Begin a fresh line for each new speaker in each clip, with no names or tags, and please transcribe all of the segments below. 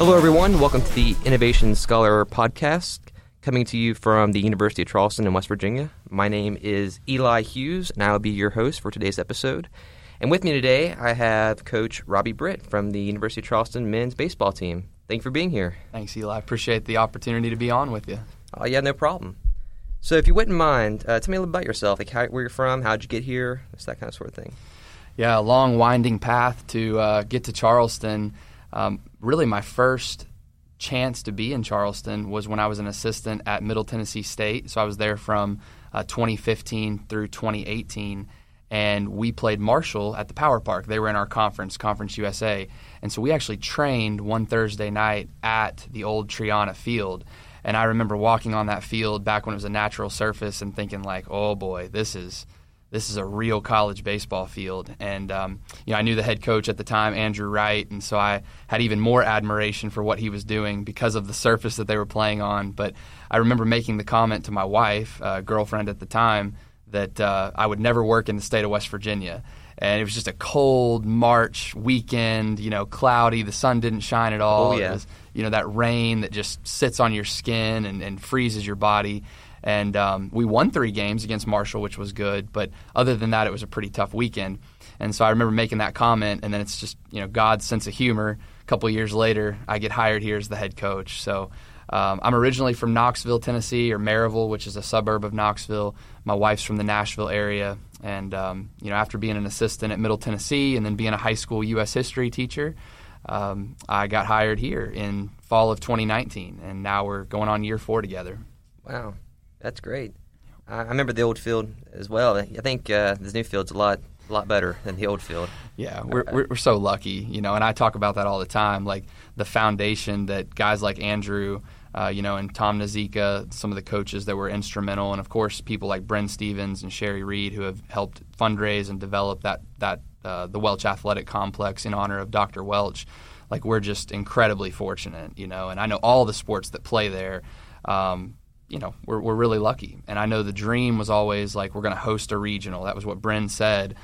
Hello, everyone. Welcome to the Innovation Scholar podcast, coming to you from the University of Charleston in West Virginia. My name is Eli Hughes, and I will be your host for today's episode. And with me today, I have Coach Robbie Britt from the University of Charleston men's baseball team. Thank you for being here.
Thanks, Eli. I appreciate the opportunity to be on with you.
Oh, yeah, no problem. So, if you wouldn't mind, uh, tell me a little about yourself, like how, where you're from, how'd you get here, just that kind of sort of thing.
Yeah, a long, winding path to uh, get to Charleston. Um, really, my first chance to be in Charleston was when I was an assistant at Middle Tennessee State. So I was there from uh, 2015 through 2018, and we played Marshall at the Power Park. They were in our conference, Conference USA, and so we actually trained one Thursday night at the old Triana Field. And I remember walking on that field back when it was a natural surface and thinking like, "Oh boy, this is." This is a real college baseball field. And um, you know, I knew the head coach at the time, Andrew Wright, and so I had even more admiration for what he was doing because of the surface that they were playing on. But I remember making the comment to my wife, uh, girlfriend at the time, that uh, I would never work in the state of West Virginia. And it was just a cold March weekend, you know, cloudy. The sun didn't shine at all.
Oh, yeah.
It was, you know, that rain that just sits on your skin and, and freezes your body and um, we won three games against Marshall, which was good. But other than that, it was a pretty tough weekend. And so I remember making that comment, and then it's just you know God's sense of humor. A couple years later, I get hired here as the head coach. So um, I'm originally from Knoxville, Tennessee, or Maryville, which is a suburb of Knoxville. My wife's from the Nashville area, and um, you know after being an assistant at Middle Tennessee and then being a high school U.S. history teacher. Um, I got hired here in fall of 2019, and now we're going on year four together.
Wow. That's great. I remember the old field as well. I think uh, this new field's a lot a lot better than the old field.
Yeah, we're, we're, we're so lucky, you know, and I talk about that all the time. Like the foundation that guys like Andrew, uh, you know, and Tom Nazika, some of the coaches that were instrumental, and of course people like Bren Stevens and Sherry Reed who have helped fundraise and develop that that uh, the Welch Athletic Complex in honor of Dr. Welch. Like we're just incredibly fortunate, you know, and I know all the sports that play there. Um, you know, we're, we're really lucky. And I know the dream was always like, we're going to host a regional. That was what Bren said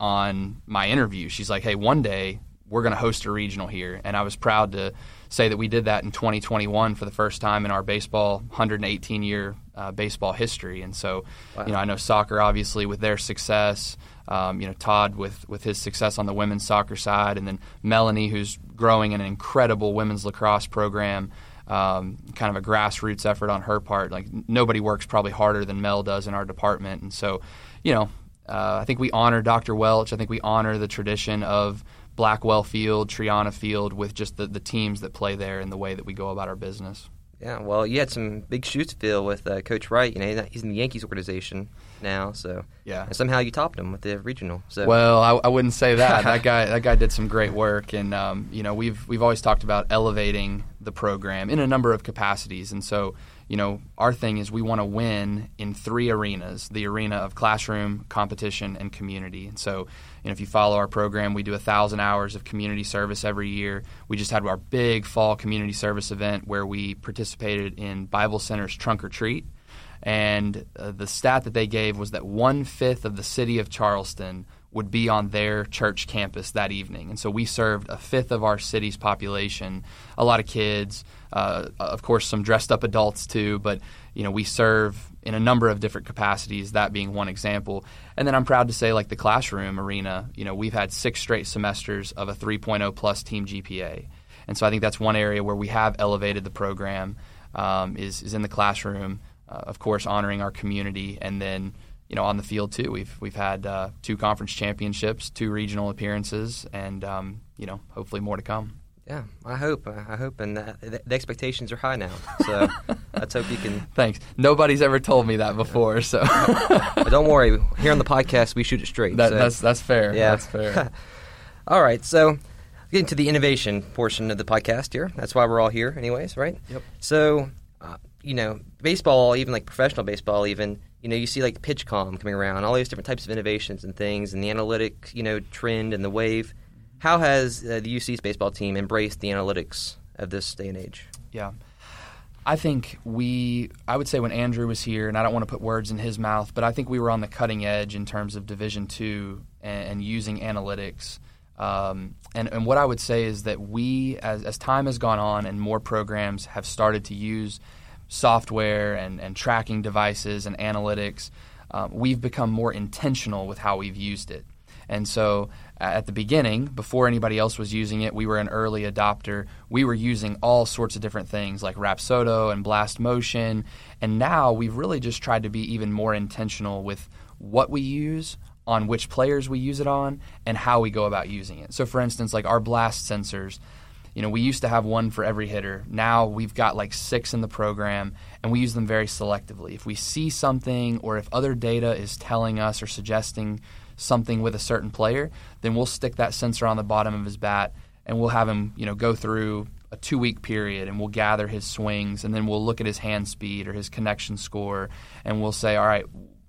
on my interview. She's like, hey, one day we're going to host a regional here. And I was proud to say that we did that in 2021 for the first time in our baseball 118 year uh, baseball history. And so, wow. you know, I know soccer obviously with their success. Um, you know, Todd with with his success on the women's soccer side, and then Melanie, who's growing an incredible women's lacrosse program um, kind of a grassroots effort on her part. Like nobody works probably harder than Mel does in our department, and so you know uh, I think we honor Dr. Welch. I think we honor the tradition of Blackwell Field, Triana Field, with just the, the teams that play there and the way that we go about our business.
Yeah, well, you had some big shoes to fill with uh, Coach Wright. You know, he's in the Yankees organization now, so
yeah.
And somehow you topped him with the regional. So
well, I, I wouldn't say that. that guy, that guy did some great work, and um, you know, we've we've always talked about elevating the program in a number of capacities, and so you know, our thing is we want to win in three arenas the arena of classroom, competition, and community. And so, you know, if you follow our program, we do a thousand hours of community service every year. We just had our big fall community service event where we participated in Bible Center's Trunk or Treat. And uh, the stat that they gave was that one fifth of the city of Charleston would be on their church campus that evening. And so we served a fifth of our city's population, a lot of kids, uh, of course, some dressed up adults too, but you know, we serve in a number of different capacities, that being one example. And then I'm proud to say, like the classroom arena, you know, we've had six straight semesters of a 3.0 plus team GPA. And so I think that's one area where we have elevated the program um, is, is in the classroom, uh, of course, honoring our community, and then you know, on the field too. We've we've had uh, two conference championships, two regional appearances, and um, you know, hopefully more to come.
Yeah, I hope. I hope, and the, the expectations are high now. So let's hope you can.
Thanks. Nobody's ever told me that before, so.
but don't worry. Here on the podcast, we shoot it straight.
That,
so.
That's that's fair. Yeah, that's fair.
all right, so getting to the innovation portion of the podcast here. That's why we're all here, anyways, right?
Yep.
So, uh, you know, baseball, even like professional baseball, even you know, you see like PitchCom coming around, all these different types of innovations and things, and the analytic, you know, trend and the wave. How has uh, the UC's baseball team embraced the analytics of this day and age?
Yeah. I think we, I would say when Andrew was here, and I don't want to put words in his mouth, but I think we were on the cutting edge in terms of Division Two and, and, using analytics Um, and, and what I would say is that we, as, as time has gone on and more programs have started to use software and, and tracking devices and analytics, um, we've become more intentional with how we've used it. And so at the beginning, before anybody else was using it, we were an early adopter. We were using all sorts of different things like Rapsodo and Blast Motion. And now we've really just tried to be even more intentional with what we use, on which players we use it on, and how we go about using it. So, for instance, like our blast sensors, you know, we used to have one for every hitter. Now we've got like six in the program, and we use them very selectively. If we see something or if other data is telling us or suggesting something with a certain player, then we'll stick that sensor on the bottom of his bat and we'll have him, you know, go through a two week period and we'll gather his swings and then we'll look at his hand speed or his connection score and we'll say, all right,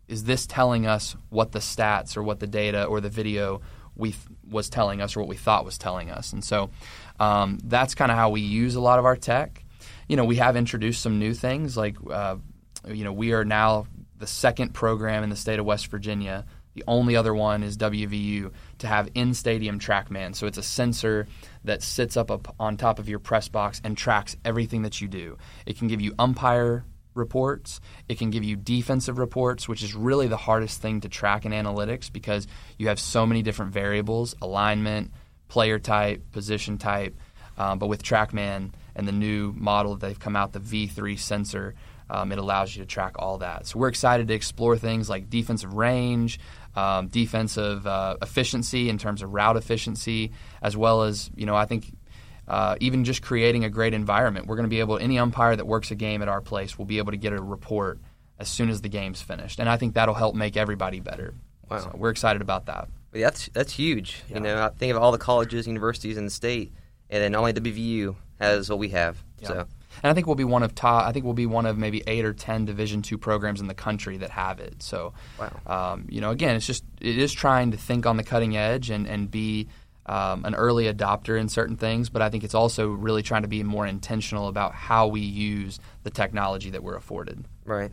is this telling us what the stats or what the data or the video we th- was telling us or what we thought was telling us? And so um, that's kind of how we use a lot of our tech. You know, we have introduced some new things like, uh, you know, we are now the second program in the state of West Virginia the only other one is WVU to have in stadium TrackMan. So it's a sensor that sits up, up on top of your press box and tracks everything that you do. It can give you umpire reports. It can give you defensive reports, which is really the hardest thing to track in analytics because you have so many different variables alignment, player type, position type. Um, but with TrackMan and the new model that they've come out, the V3 sensor, um, it allows you to track all that. So we're excited to explore things like defensive range, um, defensive uh, efficiency in terms of route efficiency, as well as you know I think uh, even just creating a great environment. We're going to be able any umpire that works a game at our place will be able to get a report as soon as the game's finished, and I think that'll help make everybody better. Wow, so we're excited about that.
That's that's huge. Yeah. You know, I think of all the colleges, universities in the state, and then only WVU has what we have. Yeah. So
and I think we'll be one of top. I think we'll be one of maybe eight or ten Division two programs in the country that have it. So, wow. um, you know, again, it's just it is trying to think on the cutting edge and and be um, an early adopter in certain things, but I think it's also really trying to be more intentional about how we use the technology that we're afforded.
Right.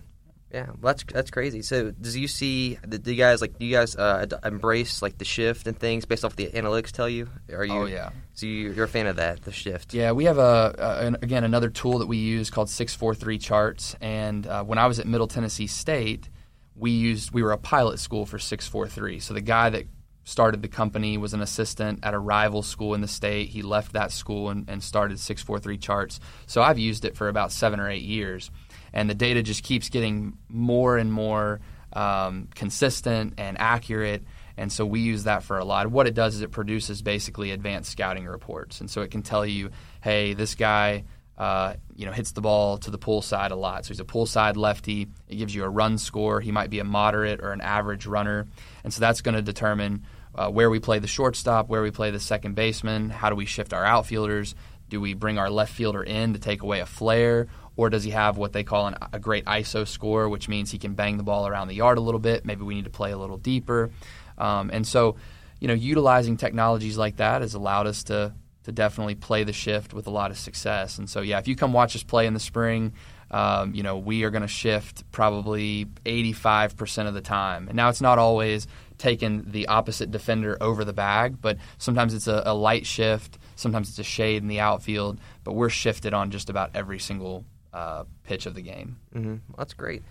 Yeah, well, that's that's crazy. So, does you see? Do you guys like? Do you guys uh, embrace like the shift and things based off the analytics tell you? Are you?
Oh yeah.
So you're a fan of that, the shift?
Yeah, we have a, a again another tool that we use called six four three charts. And uh, when I was at Middle Tennessee State, we used we were a pilot school for six four three. So the guy that started the company was an assistant at a rival school in the state. He left that school and, and started 643 charts. So I've used it for about seven or eight years and the data just keeps getting more and more um, consistent and accurate. And so we use that for a lot. What it does is it produces basically advanced scouting reports, and so it can tell you, hey, this guy. Uh, you know, hits the ball to the pull side a lot. So he's a pull side lefty. It gives you a run score. He might be a moderate or an average runner, and so that's going to determine uh, where we play the shortstop, where we play the second baseman. How do we shift our outfielders? Do we bring our left fielder in to take away a flare, or does he have what they call an, a great ISO score, which means he can bang the ball around the yard a little bit? Maybe we need to play a little deeper. Um, and so, you know, utilizing technologies like that has allowed us to to definitely play the shift with a lot of success. And so, yeah, if you come watch us play in the spring, um, you know, we are going to shift probably 85% of the time. And now it's not always taking the opposite defender over the bag, but sometimes it's a, a light shift, sometimes it's a shade in the outfield, but we're shifted on just about every single uh, pitch of the game.
Mm-hmm. Well, that's great.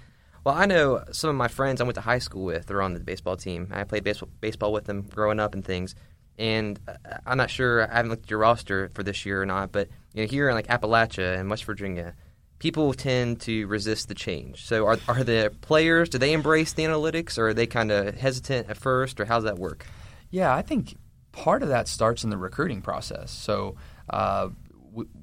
Well, I know some of my friends I went to high school with are on the baseball team. I played baseball, baseball with them growing up and things. And uh, I'm not sure, I haven't looked at your roster for this year or not, but you know, here in like Appalachia and West Virginia, people tend to resist the change. So are, are the players, do they embrace the analytics or are they kind of hesitant at first or how does that work?
Yeah, I think part of that starts in the recruiting process. So uh,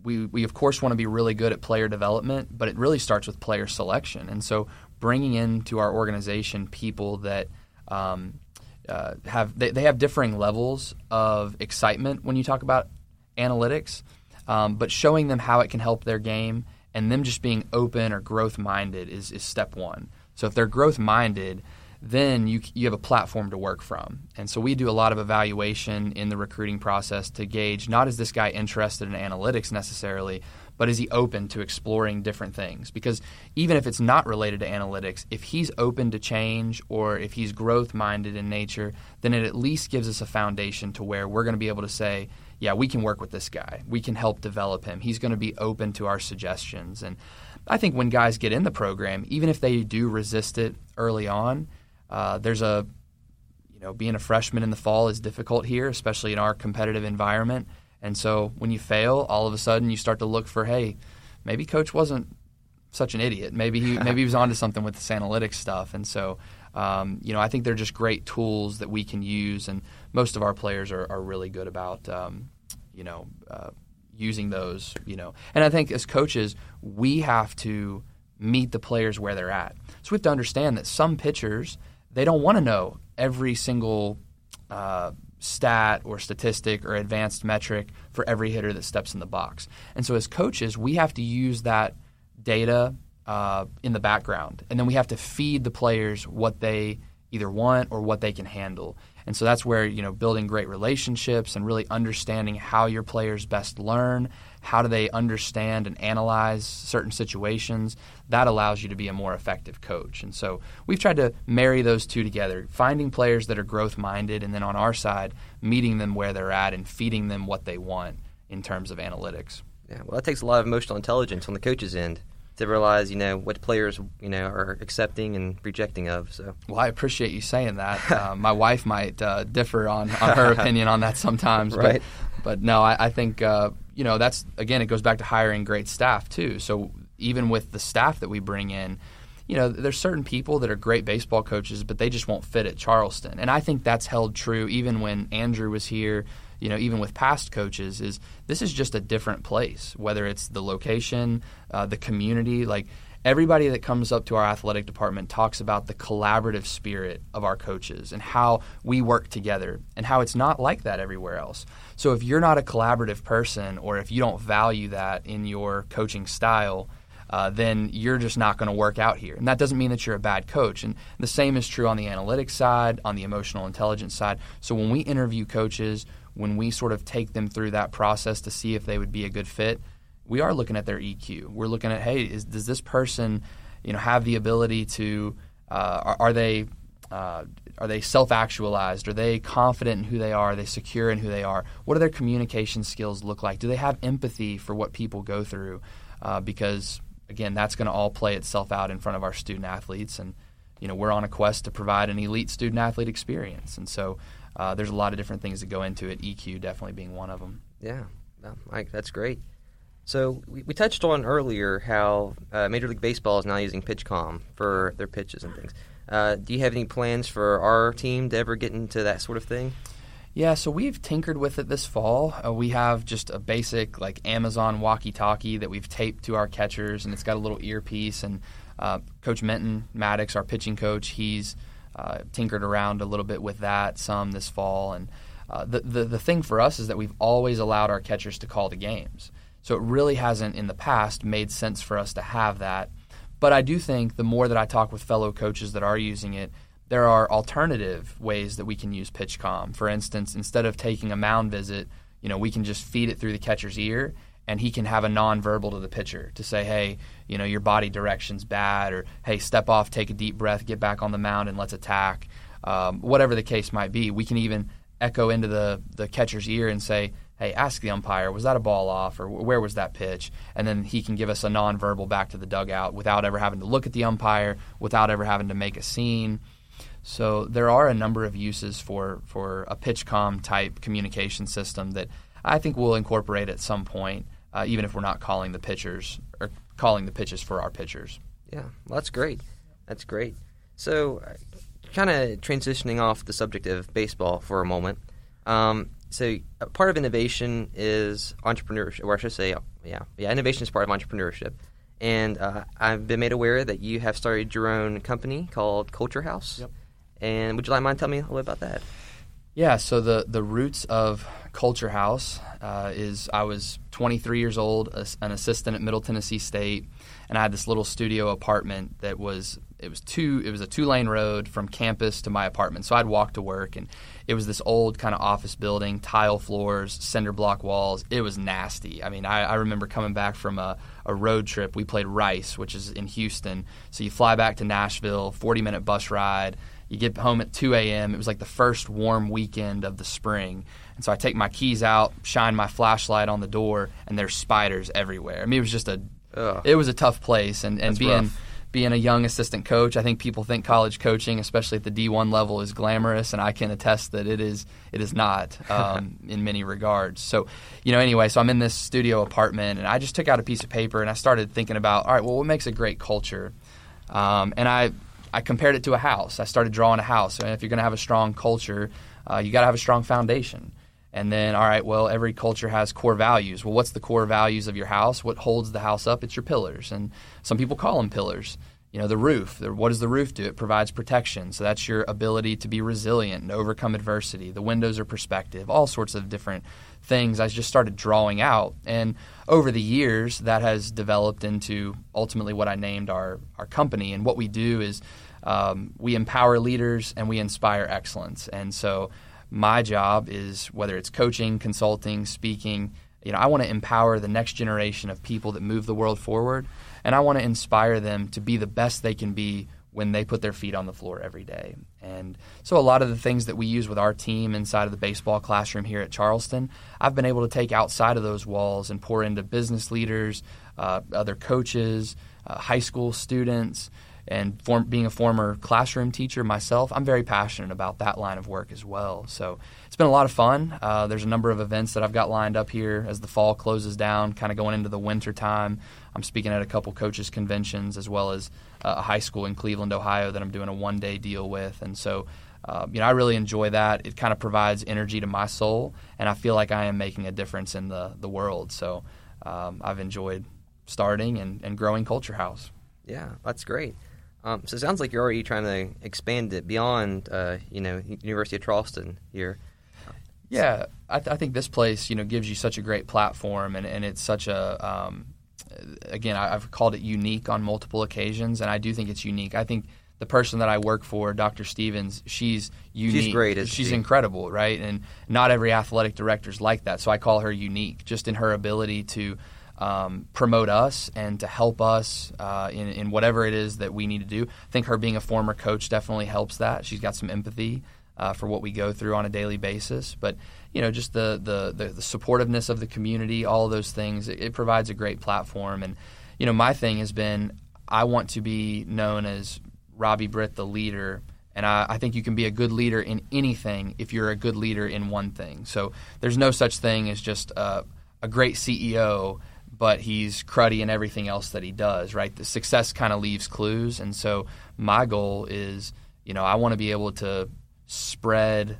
we, we, of course want to be really good at player development, but it really starts with player selection. And so bringing into our organization people that um, uh, have they, they, have differing levels of excitement when you talk about analytics, um, but showing them how it can help their game and them just being open or growth minded is, is step one. So if they're growth minded, then you you have a platform to work from. And so we do a lot of evaluation in the recruiting process to gauge not is this guy interested in analytics necessarily, but is he open to exploring different things? Because even if it's not related to analytics, if he's open to change or if he's growth minded in nature, then it at least gives us a foundation to where we're going to be able to say, yeah, we can work with this guy. We can help develop him. He's going to be open to our suggestions. And I think when guys get in the program, even if they do resist it early on, uh, there's a, you know, being a freshman in the fall is difficult here, especially in our competitive environment. And so when you fail, all of a sudden you start to look for, hey, maybe coach wasn't such an idiot. Maybe he maybe he was onto something with this analytics stuff. And so, um, you know, I think they're just great tools that we can use, and most of our players are, are really good about, um, you know, uh, using those. You know, and I think as coaches, we have to meet the players where they're at. So we have to understand that some pitchers they don't want to know every single. Uh, stat or statistic or advanced metric for every hitter that steps in the box. And so, as coaches, we have to use that data uh, in the background, and then we have to feed the players what they either want or what they can handle. And so that's where you know building great relationships and really understanding how your players best learn, how do they understand and analyze certain situations, that allows you to be a more effective coach. And so we've tried to marry those two together, finding players that are growth minded and then on our side meeting them where they're at and feeding them what they want in terms of analytics.
Yeah, well that takes a lot of emotional intelligence on the coach's end to realize, you know, what players, you know, are accepting and rejecting of. So,
well, I appreciate you saying that. uh, my wife might uh, differ on, on her opinion on that sometimes,
right?
But, but no, I, I think uh, you know that's again, it goes back to hiring great staff too. So even with the staff that we bring in. You know, there's certain people that are great baseball coaches, but they just won't fit at Charleston. And I think that's held true even when Andrew was here you know, even with past coaches, is this is just a different place. Whether it's the location, uh, the community, like everybody that comes up to our athletic department talks about the collaborative spirit of our coaches and how we work together and how it's not like that everywhere else. So if you're not a collaborative person or if you don't value that in your coaching style, uh, then you're just not going to work out here. And that doesn't mean that you're a bad coach. And the same is true on the analytics side, on the emotional intelligence side. So when we interview coaches, when we sort of take them through that process to see if they would be a good fit, we are looking at their EQ. We're looking at, hey, is, does this person, you know, have the ability to, uh, are, are, they, uh, are they self-actualized? Are they confident in who they are? Are they secure in who they are? What do their communication skills look like? Do they have empathy for what people go through? Uh, because again, that's going to all play itself out in front of our student athletes, and you know, we're on a quest to provide an elite student athlete experience, and so uh, there's a lot of different things that go into it. EQ definitely being one of them.
Yeah, Mike, that's great. So we, we touched on earlier how uh, Major League Baseball is now using PitchCom for their pitches and things. Uh, do you have any plans for our team to ever get into that sort of thing?
Yeah, so we've tinkered with it this fall. Uh, we have just a basic like Amazon walkie-talkie that we've taped to our catchers, and it's got a little earpiece. And uh, Coach Menton Maddox, our pitching coach, he's uh, tinkered around a little bit with that some this fall. And uh, the, the, the thing for us is that we've always allowed our catchers to call the games. So it really hasn't in the past made sense for us to have that. But I do think the more that I talk with fellow coaches that are using it, there are alternative ways that we can use PitchCom. For instance, instead of taking a mound visit, you know, we can just feed it through the catcher's ear and he can have a nonverbal to the pitcher to say, hey, you know, your body direction's bad, or hey, step off, take a deep breath, get back on the mound, and let's attack. Um, whatever the case might be, we can even echo into the, the catcher's ear and say, hey, ask the umpire, was that a ball off, or where was that pitch? And then he can give us a nonverbal back to the dugout without ever having to look at the umpire, without ever having to make a scene. So there are a number of uses for, for a PitchCom type communication system that I think we'll incorporate at some point uh, even if we're not calling the pitchers or calling the pitches for our pitchers.
Yeah, well, that's great. That's great. So, uh, kind of transitioning off the subject of baseball for a moment. Um, so, part of innovation is entrepreneurship, or I should say, yeah, yeah, innovation is part of entrepreneurship. And uh, I've been made aware that you have started your own company called Culture House.
Yep.
And would you like mind telling me a little bit about that?
Yeah, so the, the roots of Culture House uh, is I was 23 years old, an assistant at Middle Tennessee State, and I had this little studio apartment that was it was two it was a two lane road from campus to my apartment. So I'd walk to work, and it was this old kind of office building, tile floors, cinder block walls. It was nasty. I mean, I, I remember coming back from a, a road trip. We played Rice, which is in Houston. So you fly back to Nashville, forty minute bus ride. You get home at 2 a.m. It was like the first warm weekend of the spring. And so I take my keys out, shine my flashlight on the door, and there's spiders everywhere. I mean, it was just a, Ugh. it was a tough place. And, and being, rough being a young assistant coach. I think people think college coaching, especially at the D1 level, is glamorous, and I can attest that it is. It is not um, in many regards. So, you know, anyway, so I'm in this studio apartment, and I just took out a piece of paper and I started thinking about, all right, well, what makes a great culture? Um, and I I compared it to a house. I started drawing a house. And if you're going to have a strong culture, uh, you got to have a strong foundation. And then, all right, well, every culture has core values. Well, what's the core values of your house? What holds the house up? It's your pillars. And some people call them pillars. You know, the roof. What does the roof do? It provides protection. So that's your ability to be resilient and overcome adversity. The windows are perspective, all sorts of different things I just started drawing out. And over the years, that has developed into ultimately what I named our, our company. And what we do is um, we empower leaders and we inspire excellence. And so my job is whether it's coaching, consulting, speaking, you know, I want to empower the next generation of people that move the world forward, and I want to inspire them to be the best they can be when they put their feet on the floor every day. And so, a lot of the things that we use with our team inside of the baseball classroom here at Charleston, I've been able to take outside of those walls and pour into business leaders, uh, other coaches, uh, high school students, and form, being a former classroom teacher myself, I'm very passionate about that line of work as well. So it's been a lot of fun. Uh, there's a number of events that I've got lined up here as the fall closes down, kind of going into the winter time. I'm speaking at a couple coaches conventions as well as uh, a high school in Cleveland, Ohio that I'm doing a one day deal with, and so. Uh, you know, I really enjoy that. It kind of provides energy to my soul, and I feel like I am making a difference in the the world. So, um, I've enjoyed starting and, and growing Culture House.
Yeah, that's great. Um, so it sounds like you're already trying to expand it beyond, uh, you know, University of Charleston here.
Yeah, I, th- I, think this place, you know, gives you such a great platform, and, and it's such a, um, again, I, have called it unique on multiple occasions, and I do think it's unique. I think the person that I work for, Dr. Stevens, she's unique.
She's great.
She's
she?
incredible, right? And not every athletic director is like that, so I call her unique, just in her ability to um, promote us and to help us uh, in, in whatever it is that we need to do. I think her being a former coach definitely helps that. She's got some empathy uh, for what we go through on a daily basis. But you know, just the the, the, the supportiveness of the community, all those things, it, it provides a great platform. And you know, my thing has been I want to be known as Robbie Britt, the leader. And I, I, think you can be a good leader in anything if you're a good leader in one thing. So there's no such thing as just a great CEO but he's cruddy in everything else that he does, right? The success kind of leaves clues. And so my goal is, you know, I want to be able to spread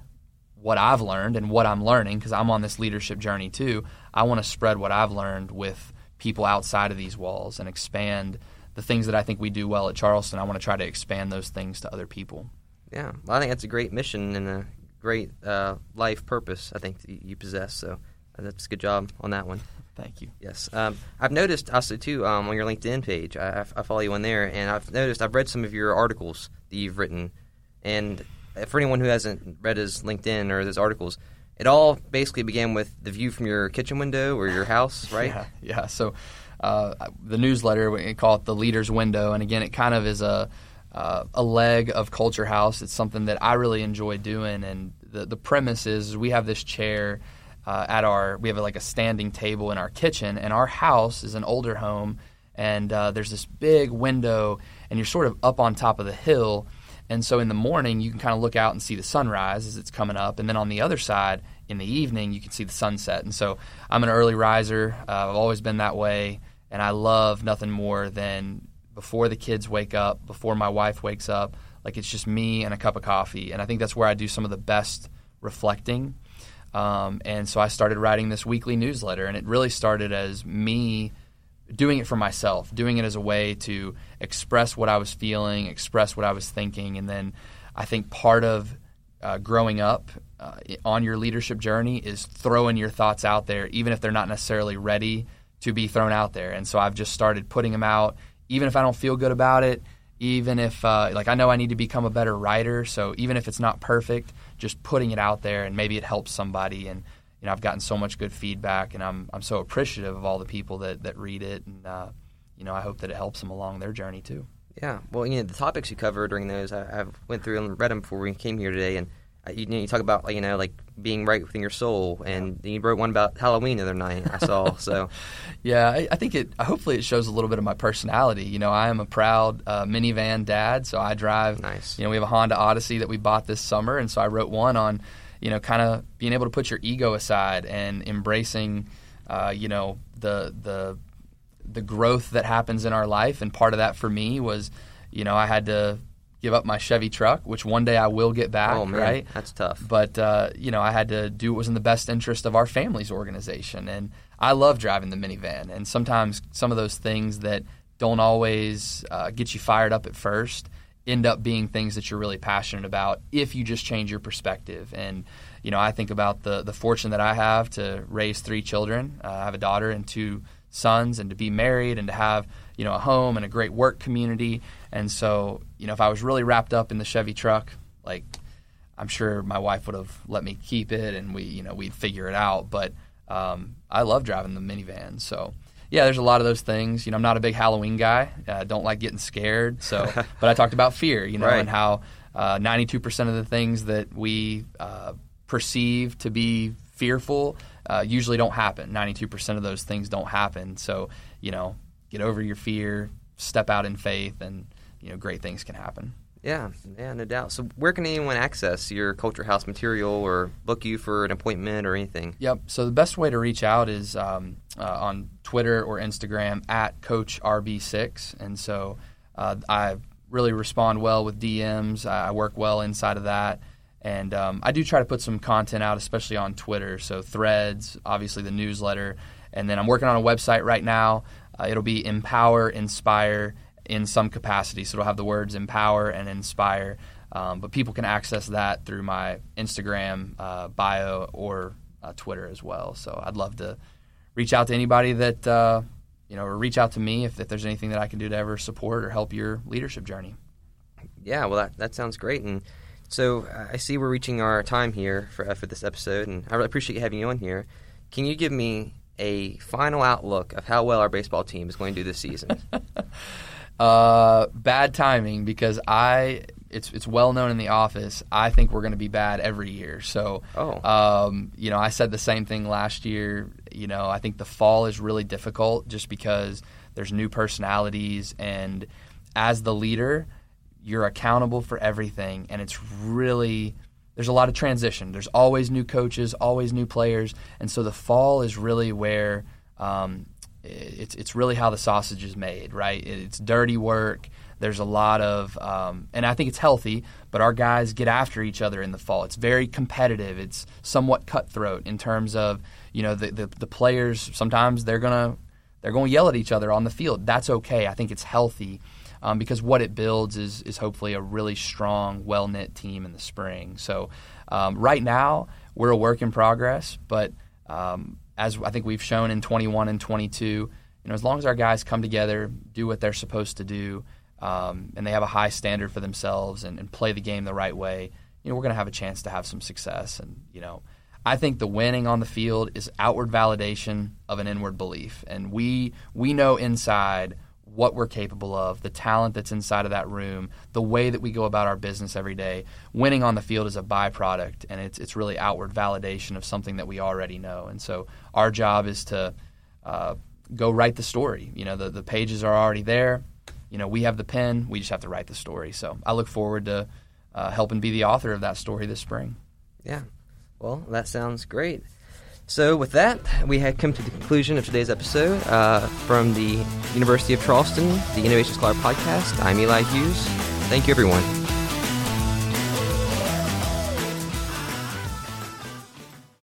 what I've learned and what I'm learning because I'm on this leadership journey too. I want to spread what I've learned with people outside of these walls and expand the things that I think we do well at Charleston. I want to try to expand those things to other people.
Yeah, well, I think that's a great mission and a great uh, life purpose. I think you possess. So uh, that's a good job on that one.
Thank you.
Yes, um, I've noticed also too um, on your LinkedIn page. I, I, follow you on there, and I've noticed I've read some of your articles that you've written, and for anyone who hasn't read his LinkedIn or his articles, it all basically began with the view from your kitchen window or your house, right?
yeah, yeah. So uh, the newsletter we call it the Leader's Window, and again, it kind of is a uh, a leg of Culture House. It's something that I really enjoy doing, and the the premise is we have this chair uh, at our we have like a standing table in our kitchen, and our house is an older home, and uh, there's this big window, and you're sort of up on top of the hill. And so in the morning, you can kind of look out and see the sunrise as it's coming up. And then on the other side, in the evening, you can see the sunset. And so I'm an early riser. Uh, I've always been that way. And I love nothing more than before the kids wake up, before my wife wakes up, like it's just me and a cup of coffee. And I think that's where I do some of the best reflecting. Um, and so I started writing this weekly newsletter, and it really started as me doing it for myself, doing it as a way to express what I was feeling, express what I was thinking. And then I think part of uh, growing up uh, on your leadership journey is throwing your thoughts out there, even if they're not necessarily ready to be thrown out there. And so I've just started putting them out, even if I don't feel good about it, even if uh, like I know I need to become a better writer, so even if it's not perfect, just putting it out there and maybe it helps somebody. And you know, I've gotten so much good feedback, and I'm I'm so appreciative of all the people that that read it, and uh, you know, I hope that it helps them along their journey too.
Yeah, well, you know, the topics you covered during those, I, I went through and read them before we came here today, and uh, you, you, talk about you know like being right within your soul, and you wrote one about Halloween the other night. I saw so.
yeah, I, I, think it. Hopefully, it shows a little bit of my personality. You know, I am a proud uh, minivan dad, so I drive.
Nice.
You know, we have a Honda Odyssey that we bought this summer, and so I wrote one on, you know, kind of being able to put your ego aside and embracing, uh, you know, the the the growth that happens in our life, and part of that for me was, you know, I had to give up my Chevy truck, which one day I will get back.
Oh man,
right?
that's tough.
But uh, you know, I had to do what was in the best interest of our family's organization, and I love driving the minivan. And sometimes some of those things that don't always uh, get you fired up at first end up being things that you're really passionate about if you just change your perspective. And you know, I think about the the fortune that I have to raise three children. Uh, I have a daughter and two sons, and to be married and to have you know a home and a great work community and so, you know, if I was really wrapped up in the Chevy truck, like I'm sure my wife would have let me keep it and we, you know, we'd figure it out. But um, I love driving the minivan. So, yeah, there's a lot of those things. You know, I'm not a big Halloween guy. I uh, don't like getting scared. So, but I talked about fear, you know,
right.
and how uh, 92% of the things that we uh, perceive to be fearful uh, usually don't happen. 92% of those things don't happen. So, you know, get over your fear, step out in faith, and you know great things can happen.
Yeah, yeah, no doubt. So, where can anyone access your Culture House material or book you for an appointment or anything?
Yep. So, the best way to reach out is um, uh, on Twitter or Instagram at Coach RB6. And so, uh, I really respond well with DMs. I work well inside of that. And um, I do try to put some content out, especially on Twitter. So, threads, obviously the newsletter. And then I'm working on a website right now. Uh, it'll be Empower, Inspire, in some capacity. So it'll have the words empower and inspire. Um, but people can access that through my Instagram uh, bio or uh, Twitter as well. So I'd love to reach out to anybody that, uh, you know, or reach out to me if, if, there's anything that I can do to ever support or help your leadership journey.
Yeah, well, that, that sounds great. And so I see we're reaching our time here for, uh, for this episode, and I really appreciate you having you on here. Can you give me a final outlook of how well our baseball team is going to do this season?
Uh, bad timing because I it's it's well known in the office. I think we're going to be bad every year. So,
oh.
um, you know, I said the same thing last year. You know, I think the fall is really difficult just because there's new personalities, and as the leader, you're accountable for everything, and it's really there's a lot of transition. There's always new coaches, always new players, and so the fall is really where um, it's it's really how the sausage is made, right? It's dirty work. There's a lot of, um, and I think it's healthy. But our guys get after each other in the fall. It's very competitive. It's somewhat cutthroat in terms of you know the the, the players. Sometimes they're gonna they're to yell at each other on the field. That's okay. I think it's healthy um, because what it builds is is hopefully a really strong, well knit team in the spring. So um, right now we're a work in progress, but um, as I think we've shown in 21 and 22, you know, as long as our guys come together, do what they're supposed to do, um, and they have a high standard for themselves and, and play the game the right way, you know, we're going to have a chance to have some success. And you know, I think the winning on the field is outward validation of an inward belief, and we we know inside what we're capable of, the talent that's inside of that room, the way that we go about our business every day. Winning on the field is a byproduct, and it's it's really outward validation of something that we already know. And so our job is to uh, go write the story. You know, the the pages are already there. You know, we have the pen. We just have to write the story. So I look forward to uh, helping be the author of that story this spring.
Yeah. Well, that sounds great. So, with that, we have come to the conclusion of today's episode uh, from the University of Charleston, the Innovation Scholar podcast. I'm Eli Hughes. Thank you, everyone.